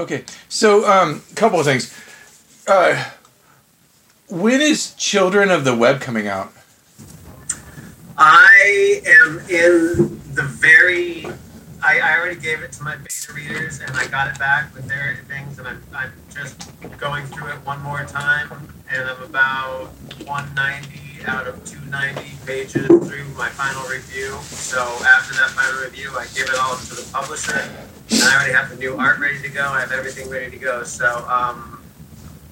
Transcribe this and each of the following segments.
Okay, so um, a couple of things. Uh, when is Children of the Web coming out? I am in the very. I, I already gave it to my beta readers, and I got it back with their things, and I'm, I'm just going through it one more time, and I'm about 190 out of 290 pages through my final review. So after that final review, I give it all to the publisher, and I already have the new art ready to go. I have everything ready to go. So um,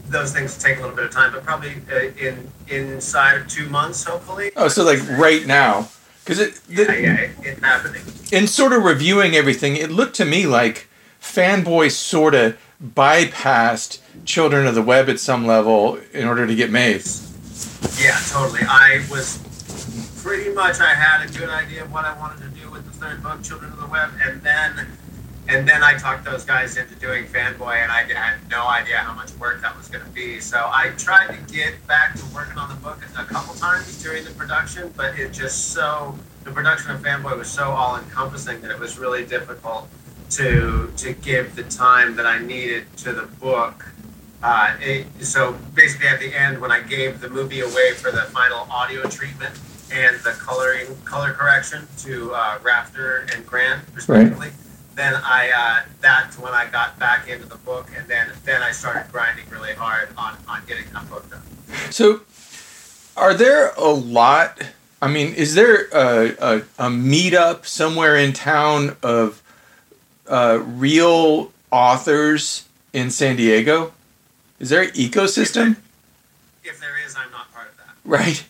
those things take a little bit of time, but probably uh, in inside of two months, hopefully. Oh, so like right now, because it, the, Yeah, yeah, it, it's happening. in sort of reviewing everything, it looked to me like fanboy sort of bypassed Children of the Web at some level in order to get made. Yeah, totally. I was pretty much I had a good idea of what I wanted to do with the third book, Children of the Web, and then and then I talked those guys into doing Fanboy, and I had no idea how much work that was going to be. So I tried to get back to working on the book a couple times during the production, but it just so the production of Fanboy was so all encompassing that it was really difficult to to give the time that I needed to the book. Uh, it, so basically, at the end, when I gave the movie away for the final audio treatment and the coloring color correction to uh, Rafter and Grant, respectively, then I uh, that's when I got back into the book, and then then I started grinding really hard on on getting that book done. So, are there a lot? I mean, is there a, a, a meetup somewhere in town of uh, real authors in San Diego? Is there an ecosystem? If there is, I'm not part of that. Right.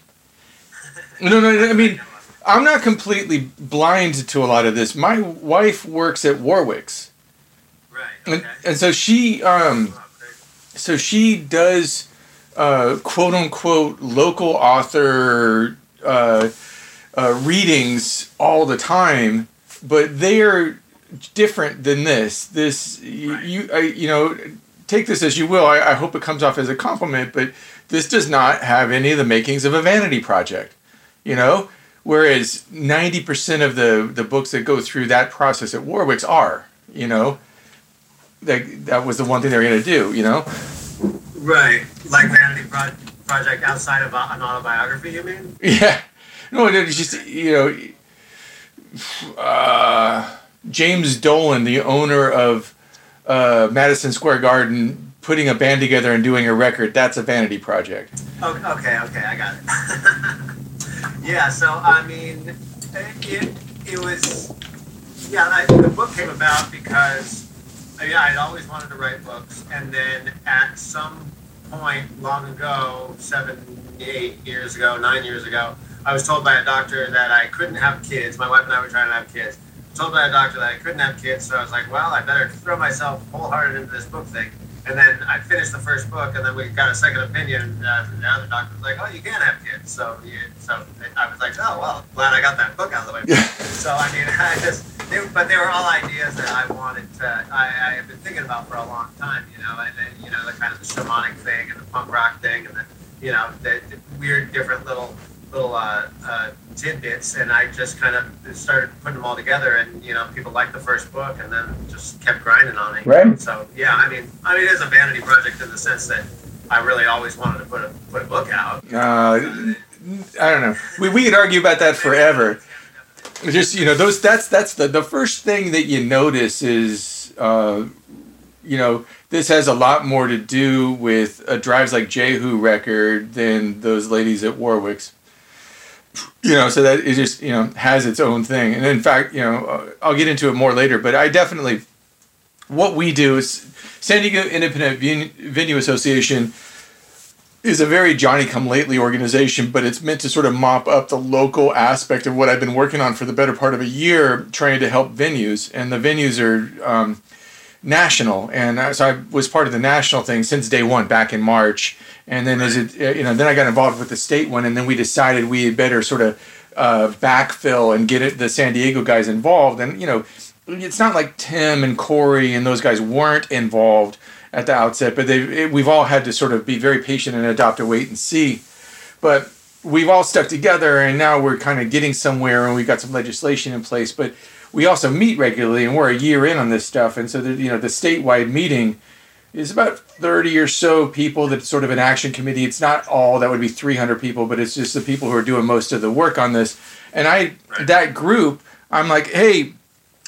No, no, no, I mean, I'm not completely blind to a lot of this. My wife works at Warwick's, right? and, Okay. and so she um, Oh, so she does uh, quote unquote local author uh, uh, readings all the time, but they are different than this. This you Right. you, I, you know take this as you will. I, I hope it comes off as a compliment, but this does not have any of the makings of a vanity project. You know, whereas ninety percent of the the books that go through that process at Warwick's are. You know. That, that was the one thing they were going to do, you know? Right, like Vanity Pro- Project outside of an autobiography, you mean? Yeah. No, it's just you know, uh, James Dolan, the owner of uh, Madison Square Garden, putting a band together and doing a record. That's a vanity project. Oh, okay, okay, I got it. yeah, so I mean, it, it was, yeah, I, the book came about because, I mean, I'd always wanted to write books, and then at some point long ago, seven, eight years ago, nine years ago, I was told by a doctor that I couldn't have kids. My wife and I were trying to have kids. Told by a doctor that I couldn't have kids, so I was like, well, I better throw myself wholehearted into this book thing. And then I finished the first book, and then we got a second opinion. Uh, from the other doctor was like, "Oh, you can have kids." So, you, so I was like, "Oh, well, glad I got that book out of the way." so I mean, I just, they, but they were all ideas that I wanted to. I, I have been thinking about for a long time, you know, and then you know the kind of the shamanic thing and the punk rock thing, and the, you know, the, the weird different little little uh, uh, tidbits, and I just kind of started putting them all together, and you know, people liked the first book, and then just kept grinding on it. Right. So yeah, I mean, I mean, it is a vanity project in the sense that I really always wanted to put a put a book out. Uh, I don't know. We, we could argue about that forever. Just you know, those that's that's the the first thing that you notice is uh, you know this has a lot more to do with a Drive Like Jehu record than those ladies at Warwick's. You know, so that it just you know has its own thing. And in fact, you know, uh, I'll get into it more later. But I definitely what we do is San Diego Independent Venue Association is a very Johnny come lately organization, but it's meant to sort of mop up the local aspect of what I've been working on for the better part of a year, trying to help venues. And the venues are um, national, and uh, so I was part of the national thing since day one back in March. And then as it, uh, you know, then I got involved with the state one, and then we decided we had better sort of uh, backfill and get it, the San Diego guys involved. And you know, it's not like Tim and Corey and those guys weren't involved at the outset, but they we've all had to sort of be very patient and adopt a wait and see. But we've all stuck together, and now we're kind of getting somewhere, and we've got some legislation in place. But we also meet regularly, and we're a year in on this stuff, and so the, you know the statewide meeting is about 30 or so people that's sort of an action committee. It's not all, that would be 300 people, but it's just the people who are doing most of the work on this. And I, that group, I'm like, hey,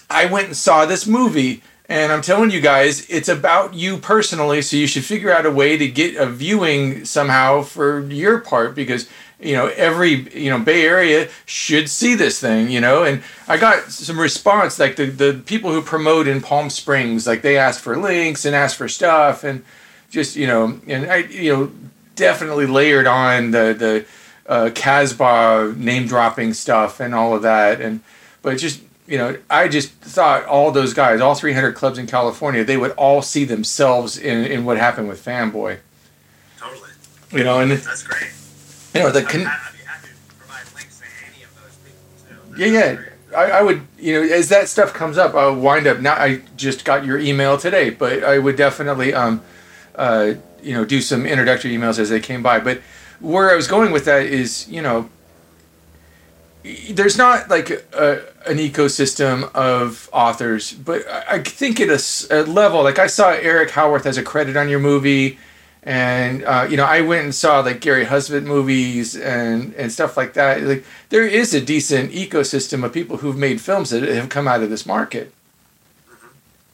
I went and saw this movie. And I'm telling you guys, it's about you personally, so you should figure out a way to get a viewing somehow for your part because you know every you know bay area should see this thing you know and i got some response like the, the people who promote in palm springs like they ask for links and ask for stuff and just you know and i you know definitely layered on the the uh, casbah name dropping stuff and all of that and but just you know i just thought all those guys all 300 clubs in california they would all see themselves in in what happened with fanboy Totally. you know and That's great. You know the con- I'd be happy to provide links to any of those people too. Yeah, yeah. I, I would, you know, as that stuff comes up, I'll wind up. Now, I just got your email today, but I would definitely, um, uh, you know, do some introductory emails as they came by. But where I was going with that is, you know, there's not like a, an ecosystem of authors, but I I think at a level, like I saw Eric Howarth as a credit on your movie, and uh, you know I went and saw like Gary Husband movies and and stuff like that. Like there is a decent ecosystem of people who've made films that have come out of this market.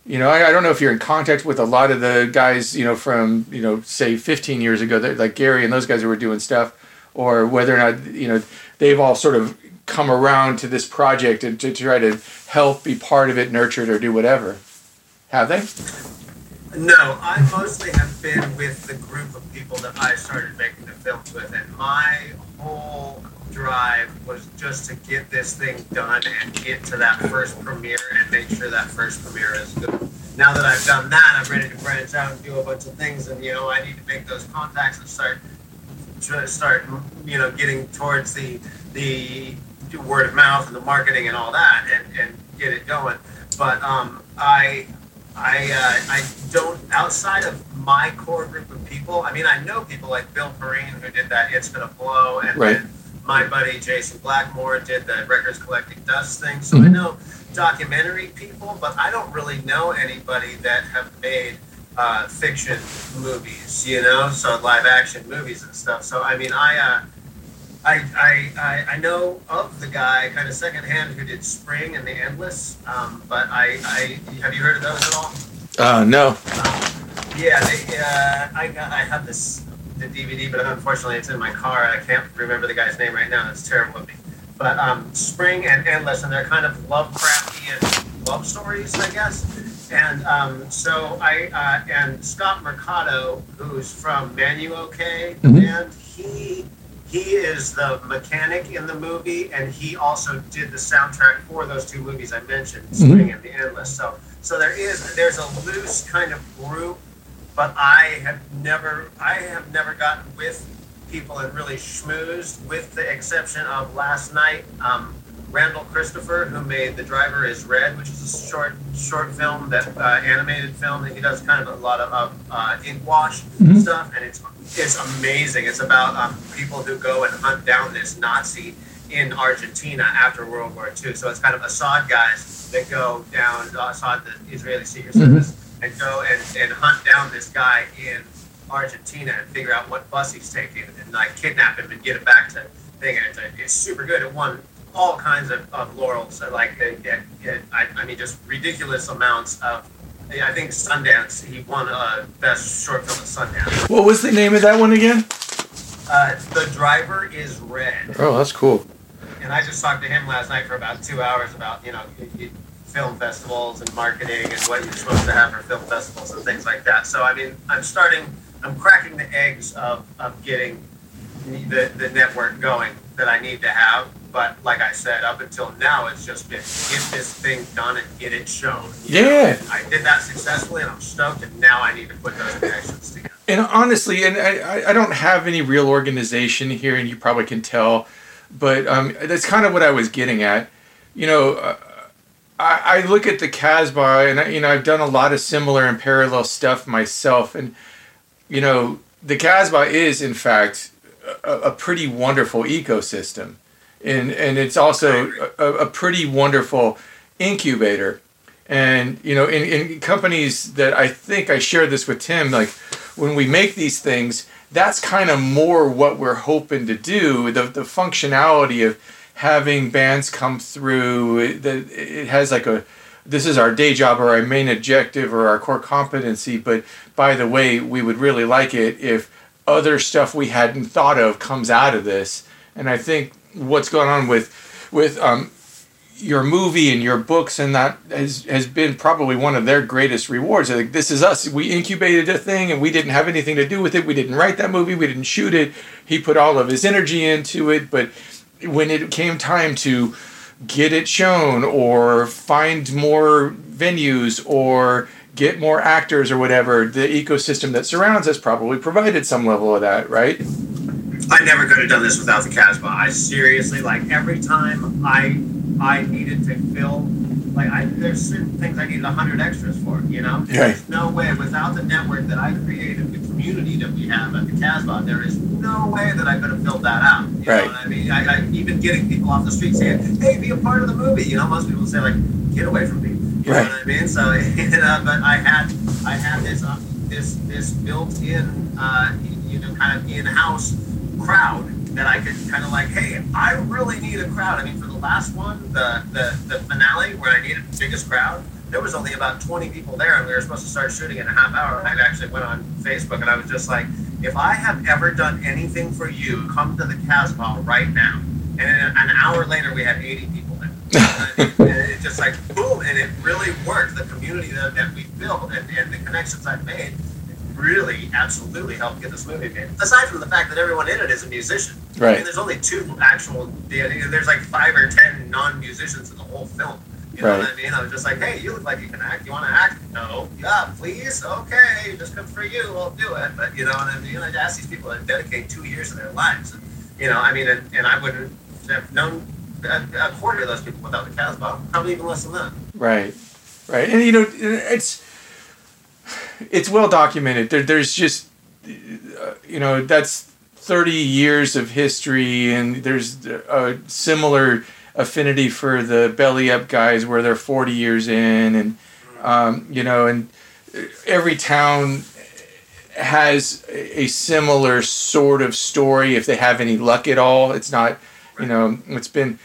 You know, I, I don't know if you're in contact with a lot of the guys, you know, from you know, say 15 years ago, that like Gary and those guys who were doing stuff, or whether or not you know they've all sort of come around to this project and to try to help be part of it, nurture it, or do whatever. Have they? No, I mostly have been with the group of people that I started making the films with, and my whole drive was just to get this thing done and get to that first premiere and make sure that first premiere is good. Now that I've done that, I'm ready to branch out and do a bunch of things, and you know, I need to make those contacts and start start you know getting towards the the word of mouth and the marketing and all that and, and get it going but um, i i uh, i don't outside of my core group of people i mean i know people like bill perrine who did that it's gonna blow and Right. my buddy jason blackmore did the records collecting dust thing so i Mhm. know documentary people but i don't really know anybody that have made uh, fiction movies, you know, so live action movies and stuff. So I mean, I uh, I, I, I I know of the guy kind of secondhand who did Spring and The Endless, um, but I, I have you heard of those at all? Uh, no. Yeah, they, uh, I I have this the DVD, but unfortunately it's in my car. and I can't remember the guy's name right now. It's terrible of me. But um, Spring and Endless, and they're kind of Lovecraftian love stories, I guess. And um, so I uh, and Scott Mercado, who's from Manu OK, the Mhm. band, he he is the mechanic in the movie, and he also did the soundtrack for those two movies I mentioned, Spring and The Endless. So so there is there's a loose kind of group, but I have never I have never gotten with people and really schmoozed, with the exception of last night. Um, Randall Christopher, who made The Driver Is Red, which is a short short film that uh, animated film that he does kind of a lot of uh, uh, ink wash Mhm. stuff, and it's it's amazing. It's about um, people who go and hunt down this Nazi in Argentina after World War II. So it's kind of Mossad guys that go down uh, Mossad, the Israeli Secret Service, and go and, and hunt down this guy in Argentina and figure out what bus he's taking and like kidnap him and get him back to thing. And it's, it's super good. It won all kinds of, of laurels. uh, Like it, it, it, I, I mean, just ridiculous amounts of. I think Sundance. He won uh, best short film at Sundance. What was the name of that one again? Uh, the driver is red, Oh, that's cool. and I just talked to him last night for about two hours about you know film festivals and marketing and what you're supposed to have for film festivals and things like that. So I mean, I'm starting. I'm cracking the eggs of, of getting the, the network going that I need to have. But like I said, up until now, it's just been get this thing done and get it shown. Yeah. I did that successfully, and I'm stoked. And now I need to put those connections together. And honestly, and I, I- I don't have any real organization here, and you probably can tell, but um, that's kind of what I was getting at. You know, uh, I, I look at the Casbah, and I, you know, I've done a lot of similar and parallel stuff myself, and you know, the Casbah is in fact a, a pretty wonderful ecosystem, and and it's also a, a pretty wonderful incubator. And you know, in, in companies that I think I shared this with Tim, like when we make these things, that's kind of more what we're hoping to do. The the functionality of having bands come through, it, it has like a this is our day job or our main objective or our core competency. But by the way, we would really like it if other stuff we hadn't thought of comes out of this. And I think what's going on with with um, your movie and your books and that has has been probably one of their greatest rewards. Like this is us. We incubated a thing and we didn't have anything to do with it. We didn't write that movie. We didn't shoot it. He put all of his energy into it, but when it came time to get it shown or find more venues or get more actors or whatever, the ecosystem that surrounds us probably provided some level of that, right? I never could have done this without the Casbah. I seriously, like every time I I needed to fill, like I, there's certain things I needed hundred extras for, you know. Right. There's no way without the network that I created, the community that we have at the Casbah, there is no way that I could have filled that out. You Right. know what I mean? I, I even getting people off the street saying, "Hey, be a part of the movie." You know, most people say like, "Get away from me." You Right. know what I mean? So, you know, but I had I had this uh, this this built-in, uh, you know, kind of in-house crowd that I could kind of like, hey, I really need a crowd. I mean, for the last one, the the, the finale where I needed the biggest crowd, there was only about 20 people there, and we were supposed to start shooting in a half hour. And I actually went on Facebook and I was just like, if I have ever done anything for you, come to the Casbah right now. And an hour later, we had 80 people there. and it just like boom, and it really worked. The community that, that we built and, and the connections I've made really absolutely helped get this movie made. Aside from the fact that everyone in it is a musician. I Right. mean, there's only two actual. There's like five or ten non-musicians in the whole film. You know Right. what I mean? I was just like, hey, you look like you can act. You want to act? No. Yeah, please. Okay, just come for you. I'll do it. But you know what I mean? I ask these people to dedicate two years of their lives. And, you know, I mean, and, and I wouldn't have known a, a quarter of those people without the Casbah. Probably even less than that. Right, right, and you know it's it's well documented. There, there's just uh, you know that's thirty years of history, and there's a similar affinity for the belly up guys where they're forty years in, and um, you know, and every town has a similar sort of story if they have any luck at all. It's not, you know, it's been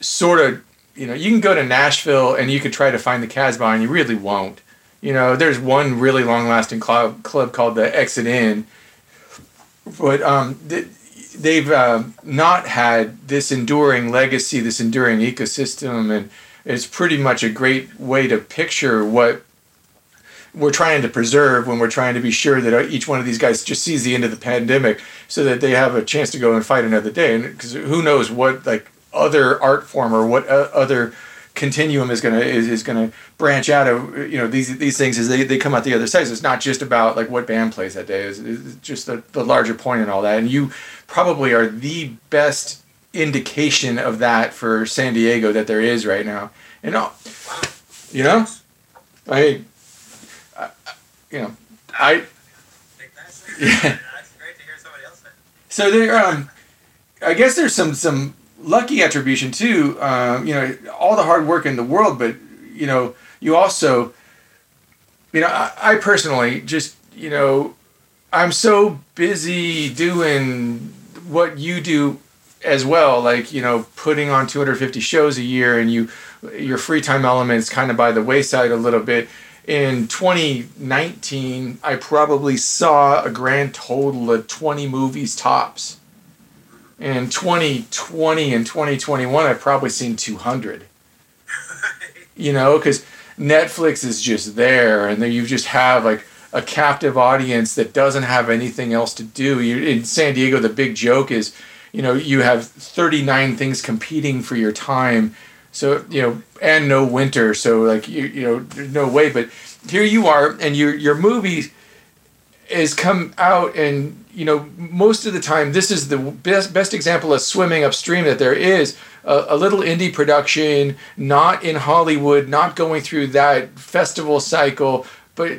sort of you know, you can go to Nashville and you could try to find the Casbah and you really won't. You know, there's one really long lasting club, club called the Exit Inn, but um, they've uh, not had this enduring legacy, this enduring ecosystem, and it's pretty much a great way to picture what we're trying to preserve when we're trying to be sure that each one of these guys just sees the end of the pandemic so that they have a chance to go and fight another day. And because who knows what like other art form or what uh, other continuum is gonna is, is gonna branch out of you know these these things as they, they come out the other side. So it's not just about like what band plays that day. It's, it's just the, the larger point and all that. And you probably are the best indication of that for San Diego that there is right now. And all, you know, I, I you know, I. Yeah. That's great to hear somebody else say. So there, um, I guess there's some some lucky attribution too. Um, you know, all the hard work in the world, but you know, you also, you know, I, I personally just you know, I'm so busy doing what you do as well, like you know, putting on 250 shows a year, and you your free time elements kind of by the wayside a little bit. In 2019, I probably saw a grand total of 20 movies tops. In 2020 and 2021, I've probably seen 200. You know, because Netflix is just there, and then you just have like a captive audience that doesn't have anything else to do. You, in San Diego, the big joke is, you know, you have 39 things competing for your time. So, you know, and no winter. So, like, you, you know, there's no way. But here you are, and your, your movie has come out, and, you know, most of the time, this is the best, best example of swimming upstream that there is. A, a little indie production, not in Hollywood, not going through that festival cycle, but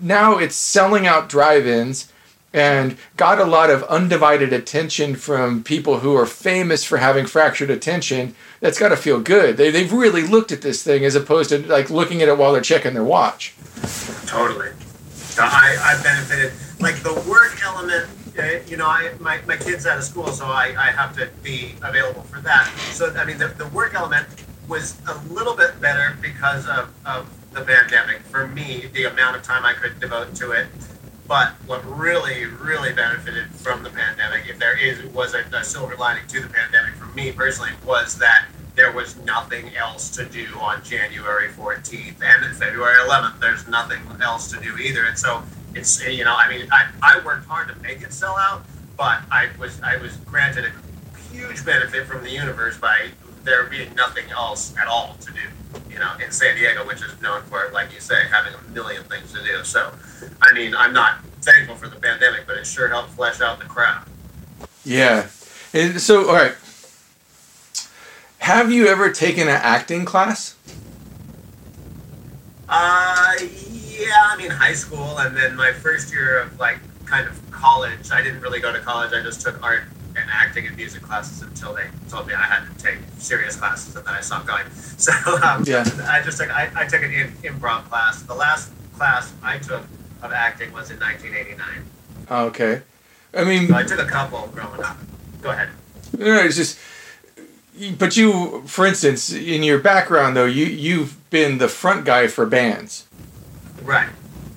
now it's selling out drive-ins and got a lot of undivided attention from people who are famous for having fractured attention, that's got to feel good. They, they've really looked at this thing as opposed to like looking at it while they're checking their watch. Totally. I, I benefited. Like the work element, you know, I, my, my kid's out of school, so I, I have to be available for that. So, I mean, the, the work element was a little bit better because of, of the pandemic. For me, the amount of time I could devote to it. But what really, really benefited from the pandemic, if there is was a, a silver lining to the pandemic for me personally, was that there was nothing else to do on January 14th and February 11th. There's nothing else to do either. And so it's you know, I mean, I, I worked hard to make it sell out, but I was I was granted a huge benefit from the universe by there being nothing else at all to do. You know, in San Diego, which is known for, like you say, having a million things to do. So, I mean, I'm not thankful for the pandemic, but it sure helped flesh out the crowd. Yeah. And so, all right. Have you ever taken an acting class? Uh, yeah, I mean high school, and then my first year of like kind of college. I didn't really go to college. I just took art and acting and music classes until they told me I had to take serious classes, and then I stopped going. So um, yeah. I just took I, I took an in, improv class. The last class I took of acting was in 1989. Okay, I mean, so I took a couple growing up. Go ahead. No, it's just but you, for instance, in your background though, you you've been the front guy for bands. Right.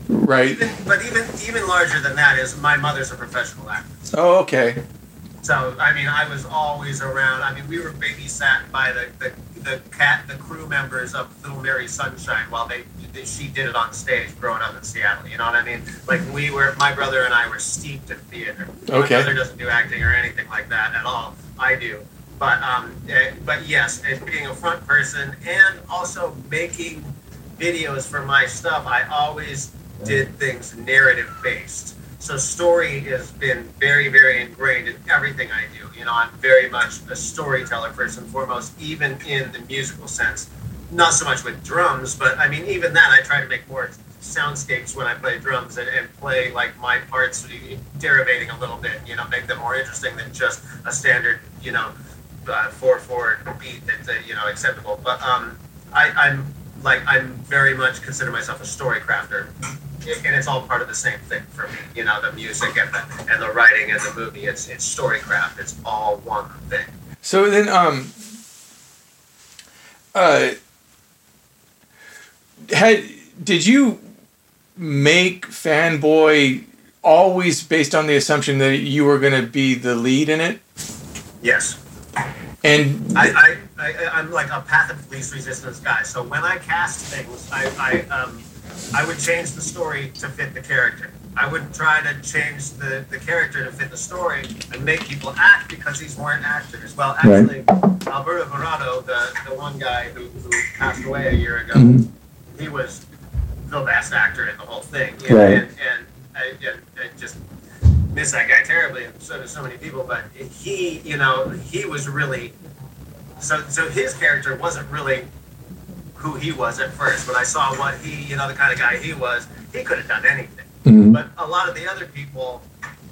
Right. Even, but even even larger than that is my mother's a professional actress. Oh, okay. So I mean, I was always around. I mean, we were babysat by the the, the cat, the crew members of Little Mary Sunshine while they, they she did it on stage growing up in Seattle. You know what I mean? Like we were, my brother and I were steeped in theater. Okay. My brother doesn't do acting or anything like that at all. I do. But um, uh, but yes, being a front person and also making videos for my stuff, I always did things narrative based. So story has been very, very ingrained in everything I do. You know, I'm very much a storyteller first and foremost, even in the musical sense. Not so much with drums, but I mean, even that I try to make more soundscapes when I play drums and, and play like my parts derivating a little bit, you know, make them more interesting than just a standard, you know, uh, four four beat that's uh, you know acceptable. But um, I, I'm like I'm very much consider myself a story crafter, and it's all part of the same thing for me. You know, the music and the and the writing and the movie. It's it's story craft. It's all one thing. So then, um, uh, had did you make Fanboy always based on the assumption that you were going to be the lead in it? Yes. And I, I, I, am like a path of least resistance guy. So when I cast things, I, I, um, I would change the story to fit the character. I would try to change the, the character to fit the story and make people act because these weren't actors. Well, actually, right. Alberto Corrado, the, the one guy who, who passed away a year ago, mm-hmm. he was the best actor in the whole thing. You right. and, and, I, and, and just miss that guy terribly, and so do so many people. But he, you know, he was really so. So his character wasn't really who he was at first. But I saw what he, you know, the kind of guy he was. He could have done anything. Mm-hmm. But a lot of the other people,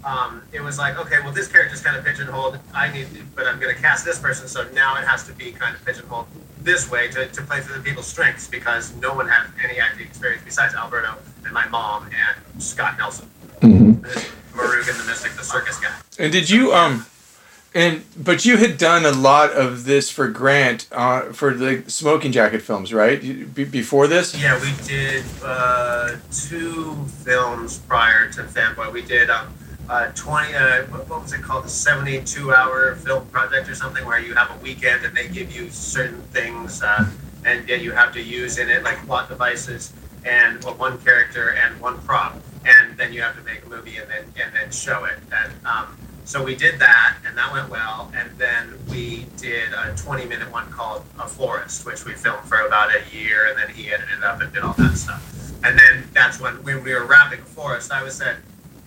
um, it was like, okay, well, this character's kind of pigeonholed. I need, but I'm going to cast this person, so now it has to be kind of pigeonholed this way to, to play for the people's strengths because no one had any acting experience besides Alberto and my mom and Scott Nelson. Mm-hmm. Murugan the Mystic, the circus guy. And did you um, and but you had done a lot of this for Grant uh, for the Smoking Jacket films, right? Be- before this? Yeah, we did uh, two films prior to Fanboy. We did um, uh, 20, uh, what, what, was it called? The 72 hour film project or something where you have a weekend and they give you certain things uh, and yeah, you have to use in it, like plot devices and well, one character and one prop and then you have to make a movie and then and then show it. And um, so we did that, and that went well. And then we did a 20 minute one called A Florist, which we filmed for about a year, and then he edited it up and did all that stuff. And then that's when when we were wrapping A Florist, I was said,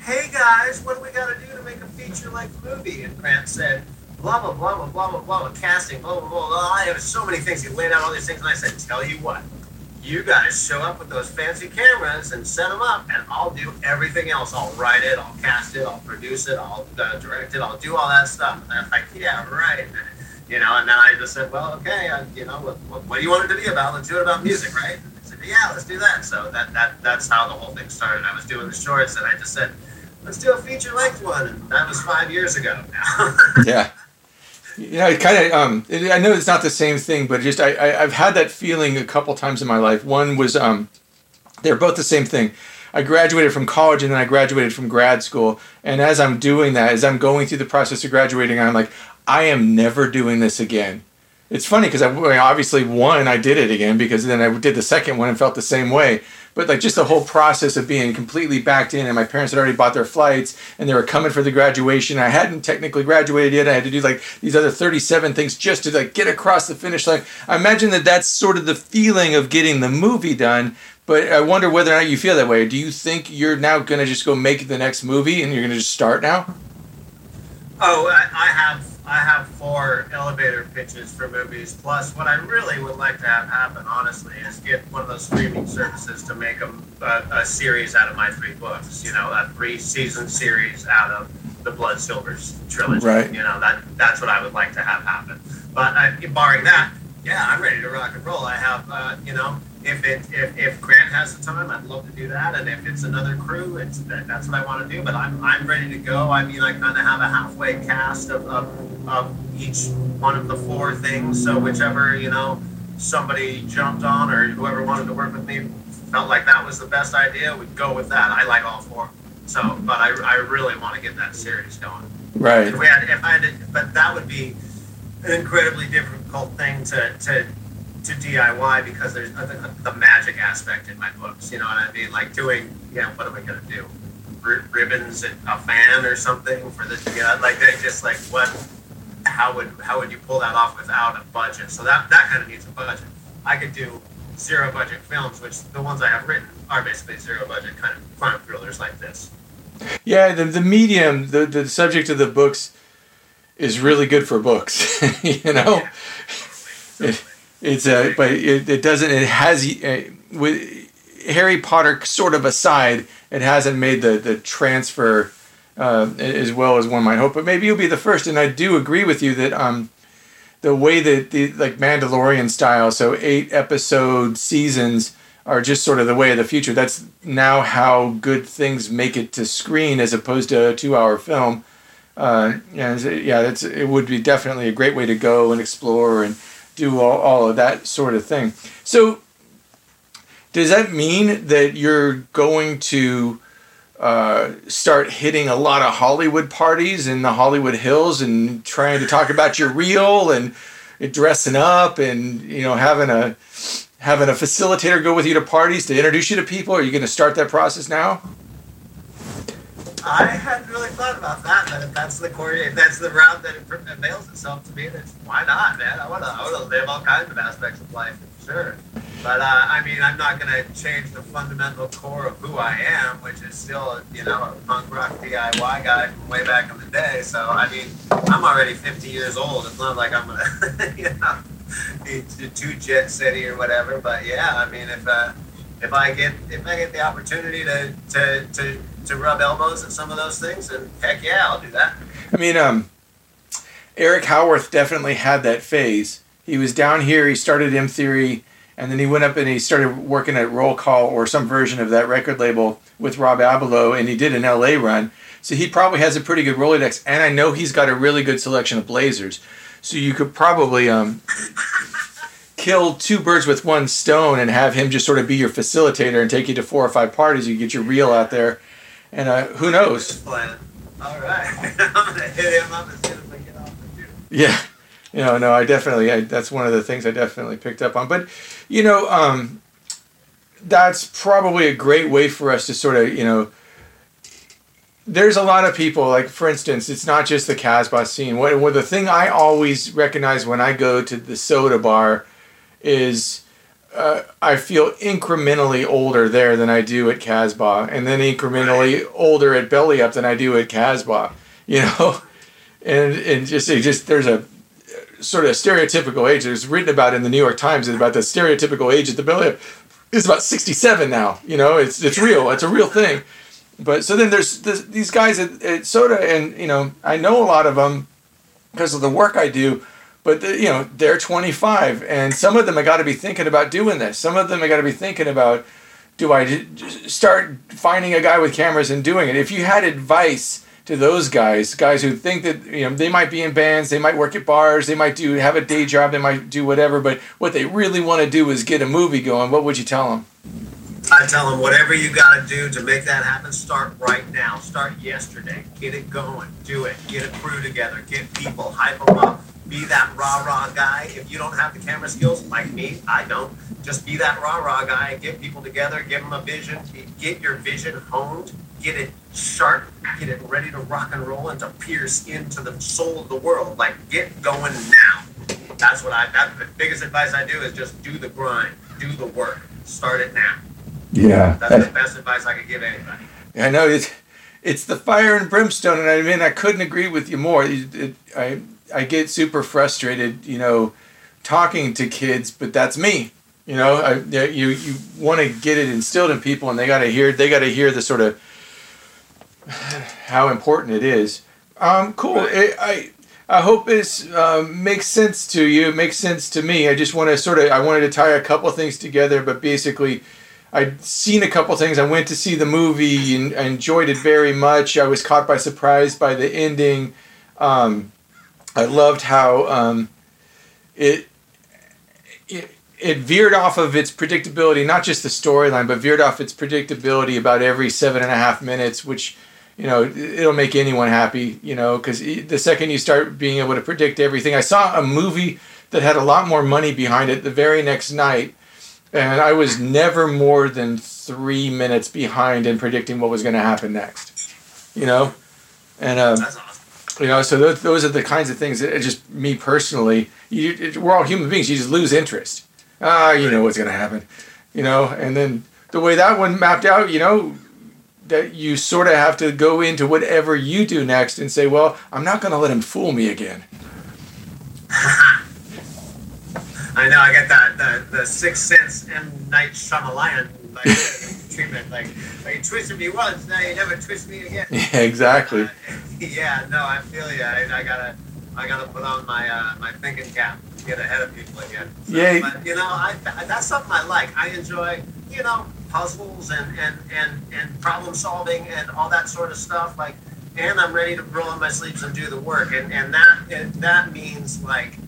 "Hey guys, what do we got to do to make a feature length movie?" And Grant said. Blah blah blah blah blah blah blah casting blah blah blah. blah. I have so many things. He laid out all these things, and I said, "Tell you what, you guys show up with those fancy cameras and set them up, and I'll do everything else. I'll write it, I'll cast it, I'll produce it, I'll uh, direct it, I'll do all that stuff. And they're like, yeah, right. You know, and then I just said, well, okay, I, you know, what, what, what, do you want it to be about? Let's do it about music, right? And they said, yeah, let's do that. So that, that that's how the whole thing started. I was doing the shorts, and I just said, let's do a feature length one, and that was five years ago now. yeah. You know, it kind of. Um, I know it's not the same thing, but just I, I I've had that feeling a couple times in my life. One was um, they're both the same thing. I graduated from college and then I graduated from grad school. And as I'm doing that, as I'm going through the process of graduating, I'm like, I am never doing this again. It's funny because I obviously one I did it again because then I did the second one and felt the same way but like just the whole process of being completely backed in and my parents had already bought their flights and they were coming for the graduation. I hadn't technically graduated yet i had to do like these other 37 things just to like get across the finish line. I imagine that that's sort of the feeling of getting the movie done but i wonder whether or not you feel that way. Do you think you're now going to just go make the next movie and you're going to just start now? Oh i, I have I have four elevator pitches for movies. Plus, what I really would like to have happen, honestly, is get one of those streaming services to make a, a, a series out of my three books. You know, a three season series out of the Blood Silvers trilogy. Right. You know, that that's what I would like to have happen. But I, barring that, yeah, I'm ready to rock and roll. I have, uh, you know, if it if, if Grant has the time, I'd love to do that. And if it's another crew, it's that, that's what I want to do. But I'm, I'm ready to go. I mean, I kind of have a halfway cast of, of, of each one of the four things. So whichever you know somebody jumped on or whoever wanted to work with me felt like that was the best idea, we'd go with that. I like all four. So, but I, I really want to get that series going. Right. If we had, if I had, to, but that would be an incredibly difficult thing to to to DIY because there's the, the, magic aspect in my books. You know what I mean? Like doing, yeah, what am I gonna do? R- ribbons and a fan or something for the yeah, like they just like what? How would how would you pull that off without a budget? So that that kind of needs a budget. I could do zero budget films, which the ones I have written are basically zero budget kind of crime thrillers like this. Yeah, the the medium, the the subject of the books is really good for books. you know. Yeah, it's a, but it, it doesn't. It has uh, with Harry Potter sort of aside, it hasn't made the the transfer uh, as well as one might hope. But maybe you'll be the first. And I do agree with you that um, the way that the like Mandalorian style, so eight episode seasons are just sort of the way of the future. That's now how good things make it to screen as opposed to a two hour film. Uh, and yeah, that's it would be definitely a great way to go and explore and do all, all of that sort of thing. So, does that mean that you're going to uh, start hitting a lot of Hollywood parties in the Hollywood Hills and trying to talk about your reel and dressing up and you know having a having a facilitator go with you to parties to introduce you to people? Are you going to start that process now? I really thought about that. But if that's the core, if that's the route that it avails itself to me, then why not, man? I want to, I want to live all kinds of aspects of life, sure. But uh, I mean, I'm not going to change the fundamental core of who I am, which is still, you know, a punk rock DIY guy from way back in the day. So I mean, I'm already 50 years old. It's not like I'm gonna, you know, be too jet city or whatever. But yeah, I mean, if uh, if I get if I get the opportunity to to to to rub elbows at some of those things, and heck yeah, I'll do that. I mean, um, Eric Howarth definitely had that phase. He was down here. He started M Theory, and then he went up and he started working at Roll Call or some version of that record label with Rob Abelow, and he did an LA run. So he probably has a pretty good Rolodex, and I know he's got a really good selection of blazers. So you could probably um, kill two birds with one stone and have him just sort of be your facilitator and take you to four or five parties. You get your reel out there and uh, who knows? Plan. All right. I'm gonna hit him up as soon as I get off the Yeah. You know, no, I definitely, I, that's one of the things I definitely picked up on. But, you know, um, that's probably a great way for us to sort of, you know, there's a lot of people, like, for instance, it's not just the Casbah scene. What, what the thing I always recognize when I go to the soda bar is uh, I feel incrementally older there than I do at Casbah, and then incrementally right. older at Belly Up than I do at Casbah. You know, and and just just there's a sort of stereotypical age. There's written about in the New York Times about the stereotypical age at the Belly Up. is about 67 now. You know, it's it's real. It's a real thing. But so then there's this, these guys at, at SOTA, and you know, I know a lot of them because of the work I do. But the, you know, they're 25, and some of them have got to be thinking about doing this. Some of them have got to be thinking about, do I start finding a guy with cameras and doing it? If you had advice to those guys, guys who think that you know they might be in bands, they might work at bars, they might do have a day job, they might do whatever, but what they really want to do is get a movie going. What would you tell them? I tell them whatever you got to do to make that happen, start right now. Start yesterday. Get it going. Do it. Get a crew together. Get people. Hype them up. Be that rah rah guy. If you don't have the camera skills, like me, I don't. Just be that rah rah guy. Get people together. Give them a vision. Get your vision honed. Get it sharp. Get it ready to rock and roll and to pierce into the soul of the world. Like get going now. That's what I. That's the biggest advice I do is just do the grind. Do the work. Start it now. Yeah. That's the best advice I could give anybody. I know it's it's the fire and brimstone, and I mean I couldn't agree with you more. It, it, I I get super frustrated, you know, talking to kids, but that's me. You know, I, you you want to get it instilled in people, and they got to hear they got to hear the sort of how important it is. Um, cool. It, I I hope this uh, makes sense to you. It makes sense to me. I just want to sort of I wanted to tie a couple things together, but basically I'd seen a couple things. I went to see the movie and I enjoyed it very much. I was caught by surprise by the ending. Um, I loved how um, it, it it veered off of its predictability, not just the storyline, but veered off its predictability about every seven and a half minutes, which you know it'll make anyone happy. You know, because the second you start being able to predict everything, I saw a movie that had a lot more money behind it the very next night and I was never more than three minutes behind in predicting what was going to happen next. You know, and um, you know, so those, those are the kinds of things that just me personally. You, it, we're all human beings. You just lose interest. Ah, you know what's going to happen. You know, and then the way that one mapped out, you know, that you sort of have to go into whatever you do next and say, well, I'm not going to let him fool me again. I know I get that the the Sixth Sense M Night Shyamalan like treatment. Like, like you twisted me once, now you never twist me again. Yeah, exactly. Uh, yeah, no, I feel you. I, I, gotta I gotta put on my uh, my thinking cap, get ahead of people again. So, yeah. But you know, I that's something I like. I enjoy you know puzzles and and and and problem solving and all that sort of stuff. Like, and I'm ready to roll in my sleeves and do the work. And and that that means like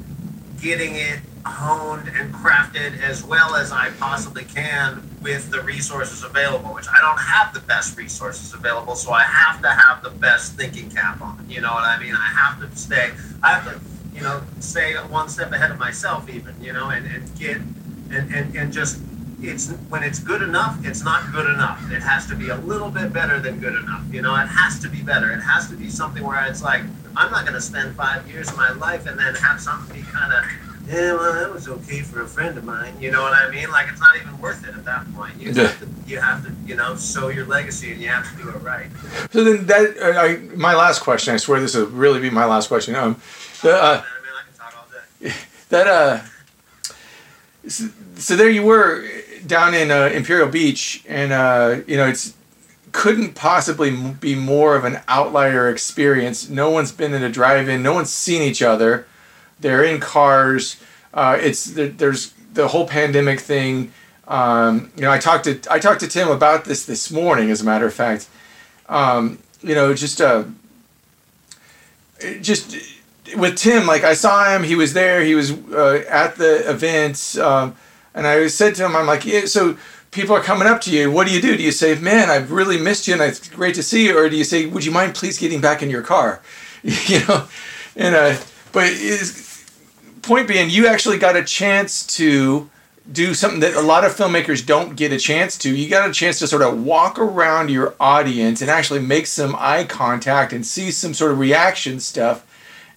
getting it honed and crafted as well as I possibly can with the resources available, which I don't have the best resources available, so I have to have the best thinking cap on. You know what I mean? I have to stay, I have to, you know, stay one step ahead of myself even, you know, and, and get, and, and, and just, it's when it's good enough, it's not good enough. It has to be a little bit better than good enough. You know, it has to be better. It has to be something where it's like, I'm not going to spend five years of my life and then have something be kind of yeah, well, that was okay for a friend of mine. You know what I mean? Like, it's not even worth it at that point. You, yeah. have, to, you have to, you know, sow your legacy and you have to do it right. So then, that uh, I, my last question. I swear this will really be my last question. Um, the, uh, that uh, so, so, there you were down in uh, Imperial Beach, and uh, you know it's couldn't possibly be more of an outlier experience. No one's been in a drive-in. No one's seen each other. They're in cars. Uh, it's there's the whole pandemic thing. Um, you know, I talked to I talked to Tim about this this morning, as a matter of fact. Um, you know, just uh, just with Tim, like I saw him, he was there, he was uh, at the event, um, and I said to him, I'm like, yeah, so people are coming up to you. What do you do? Do you say, man, I've really missed you, and it's great to see you, or do you say, would you mind please getting back in your car? you know, and uh, but is point being, you actually got a chance to do something that a lot of filmmakers don't get a chance to. You got a chance to sort of walk around your audience and actually make some eye contact and see some sort of reaction stuff.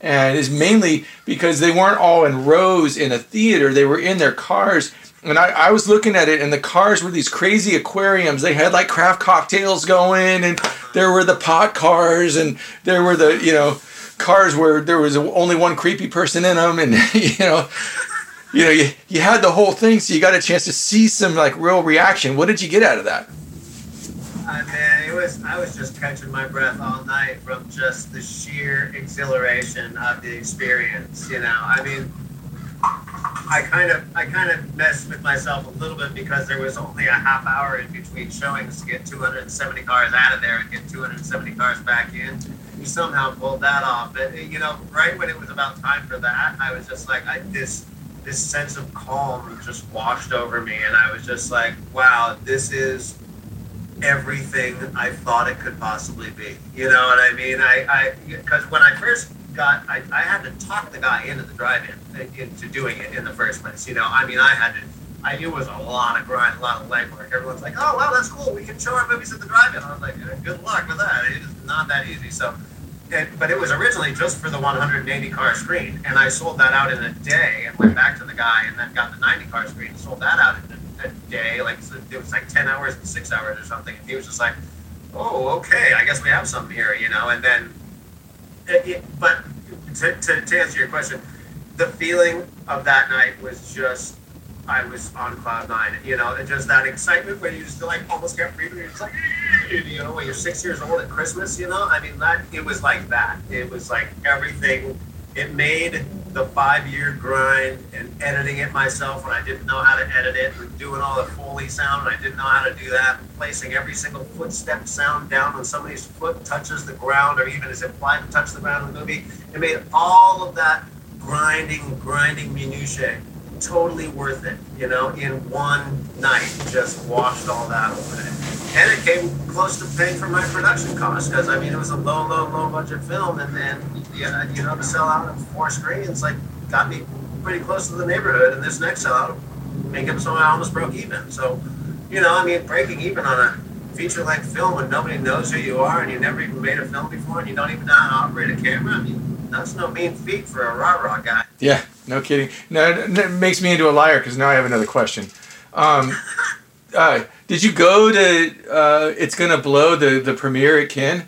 And it's mainly because they weren't all in rows in a theater, they were in their cars. And I, I was looking at it, and the cars were these crazy aquariums. They had like craft cocktails going, and there were the pot cars, and there were the, you know, cars where there was only one creepy person in them, and you know, you know, you, you had the whole thing, so you got a chance to see some like real reaction. What did you get out of that? I mean, it was I was just catching my breath all night from just the sheer exhilaration of the experience. You know, I mean, I kind of I kind of messed with myself a little bit because there was only a half hour in between showings to get 270 cars out of there and get 270 cars back in. We somehow pulled that off, but you know, right when it was about time for that, I was just like, I this this sense of calm just washed over me, and I was just like, wow, this is everything I thought it could possibly be. You know what I mean? I I, because when I first got, I, I had to talk the guy into the drive-in uh, into doing it in the first place. You know, I mean, I had to. I knew it was a lot of grind, a lot of legwork. Everyone's like, "Oh, wow, that's cool. We can show our movies at the drive-in." I was like, uh, "Good luck with that. It is not that easy." So, it, but it was originally just for the 180 car screen, and I sold that out in a day, and went back to the guy, and then got the 90 car screen, and sold that out in a, a day. Like it was like 10 hours and six hours or something. And he was just like, "Oh, okay. I guess we have something here," you know. And then, uh, it, it, but to, to, to answer your question, the feeling of that night was just I was on cloud nine. You know, and just that excitement when you just like almost can't breathe. You're just like, you know, when you're six years old at Christmas. You know, I mean that it was like that. It was like everything. It made the five year grind and editing it myself when I didn't know how to edit it and doing all the Foley sound and I didn't know how to do that, placing every single footstep sound down when somebody's foot touches the ground or even is implied to touch the ground in the movie. It made all of that grinding, grinding minutiae totally worth it, you know, in one night, just washed all that away. And it came close to paying for my production costs because I mean it was a low, low, low budget film, and then yeah, you know to sell out of four screens like got me pretty close to the neighborhood, and this next sellout make it so I almost broke even. So, you know, I mean breaking even on a feature length film when nobody knows who you are and you never even made a film before and you don't even know how to operate a camera. I mean, that's no mean feat for a rah rah guy. Yeah, no kidding. No, it makes me into a liar because now I have another question. Um, uh, did you go to uh, It's Gonna Blow the the premiere at Ken?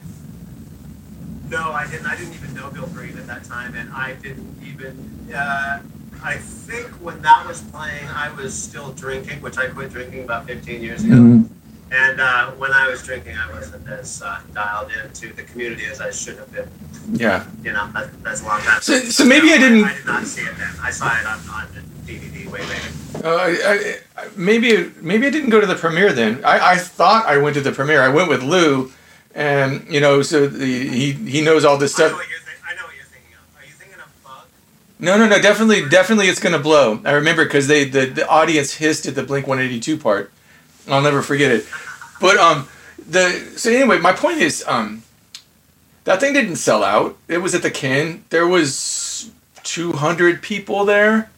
No, I didn't. I didn't even know Bill Green at that time, and I didn't even. Uh, I think when that was playing, I was still drinking, which I quit drinking about 15 years ago. Mm-hmm. And uh, when I was drinking, I wasn't as uh, dialed into the community as I should have been. Yeah. You know, that, that's a long time. So, so maybe no, I didn't. I, did not see it then. I saw it on, on DVD way later. Uh, I, I, maybe maybe I didn't go to the premiere then. I, I thought I went to the premiere. I went with Lou, and you know, so the, he he knows all this stuff. I know what you're, th- I know what you're thinking of. Are you thinking of Bug? No, no, no. Definitely, definitely, it's gonna blow. I remember because they the, the audience hissed at the Blink One Eighty Two part. I'll never forget it. But um, the so anyway, my point is um, that thing didn't sell out. It was at the Ken. There was two hundred people there,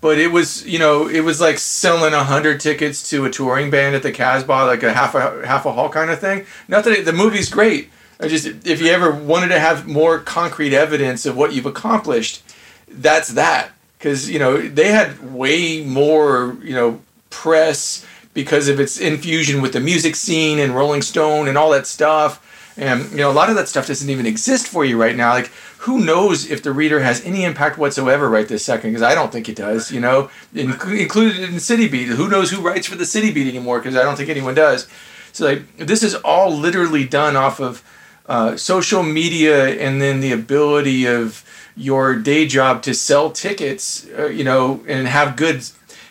but it was you know it was like selling hundred tickets to a touring band at the Casbah, like a half a half a hall kind of thing. Not that it, the movie's great. I just if you ever wanted to have more concrete evidence of what you've accomplished, that's that. Because you know they had way more you know press because of its infusion with the music scene and Rolling Stone and all that stuff. And you know, a lot of that stuff doesn't even exist for you right now. Like, who knows if the reader has any impact whatsoever right this second? Because I don't think it does. You know, in, included in City Beat. Who knows who writes for the City Beat anymore? Because I don't think anyone does. So like, this is all literally done off of uh, social media and then the ability of your day job to sell tickets. Uh, you know, and have good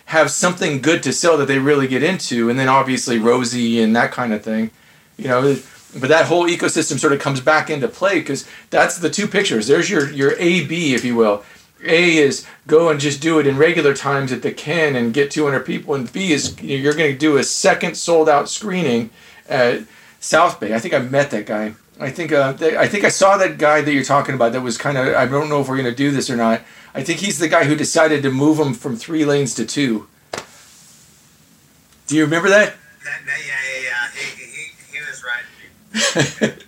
have something good to sell that they really get into, and then obviously Rosie and that kind of thing, you know. But that whole ecosystem sort of comes back into play because that's the two pictures. There's your your A B, if you will. A is go and just do it in regular times at the Ken and get 200 people, and B is you're going to do a second sold out screening at South Bay. I think I met that guy. I think uh, I think I saw that guy that you're talking about. That was kind of I don't know if we're going to do this or not I think he's the guy who decided to move them from three lanes to two. Do you remember that? that, that yeah, yeah, yeah. He, he, he was right.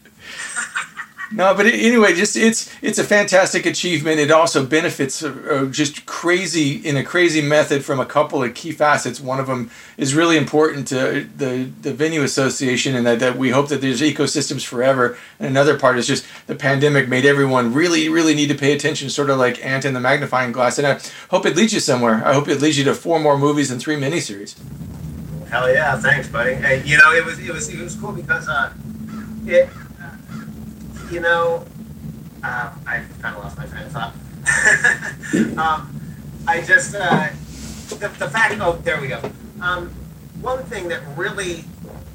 No, but anyway, just it's it's a fantastic achievement. It also benefits uh, uh, just crazy in a crazy method from a couple of key facets. One of them is really important to the the venue association, and that, that we hope that there's ecosystems forever. And another part is just the pandemic made everyone really really need to pay attention, sort of like ant in the magnifying glass. And I hope it leads you somewhere. I hope it leads you to four more movies and three miniseries. Hell yeah, thanks, buddy. Hey, you know, it was it was it was cool because uh, it, uh, you know, uh, I kind of lost my train of thought. um, I just uh, the, the fact. Oh, there we go. Um, one thing that really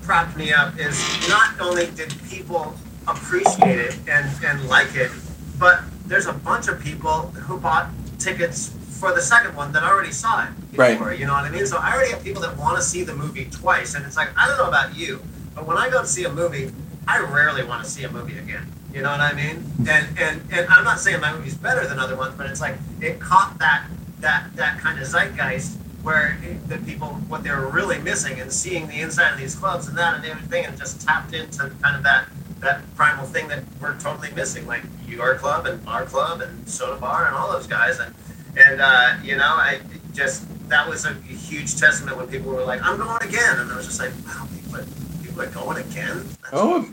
propped me up is not only did people appreciate it and and like it, but there's a bunch of people who bought tickets for the second one that already saw it before. Right. You know what I mean? So I already have people that want to see the movie twice, and it's like I don't know about you, but when I go to see a movie, I rarely want to see a movie again. You know what I mean? And and and I'm not saying my movie's better than other ones, but it's like it caught that that that kind of zeitgeist where the people what they were really missing and seeing the inside of these clubs and that and everything and just tapped into kind of that that primal thing that we're totally missing, like your club and our club and soda bar and all those guys and and uh, you know I just that was a huge testament when people were like I'm going again and I was just like wow people are, people are going again. That's Oh.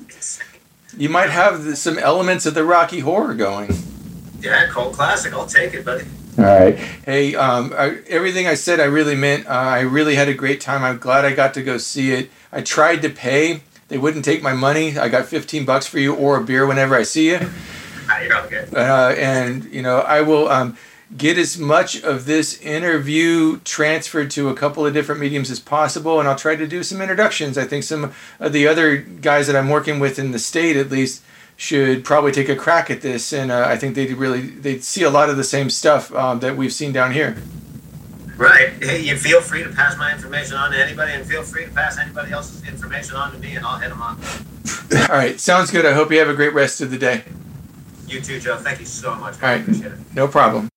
You might have the, some elements of the Rocky Horror going. Yeah, cold classic. I'll take it, buddy. All right. Hey, um, I, everything I said, I really meant. Uh, I really had a great time. I'm glad I got to go see it. I tried to pay. They wouldn't take my money. I got 15 bucks for you or a beer whenever I see you. Ah, you're all good. Uh, and, you know, I will um, get as much of this interview transferred to a couple of different mediums as possible. And I'll try to do some introductions. I think some of the other guys that I'm working with in the state, at least, should probably take a crack at this. And uh, I think they'd really, they'd see a lot of the same stuff um, that we've seen down here. Right. Hey, you feel free to pass my information on to anybody, and feel free to pass anybody else's information on to me, and I'll hit them up. All right, sounds good. I hope you have a great rest of the day. You too, Joe. Thank you so much. All right. Appreciate it. No problem.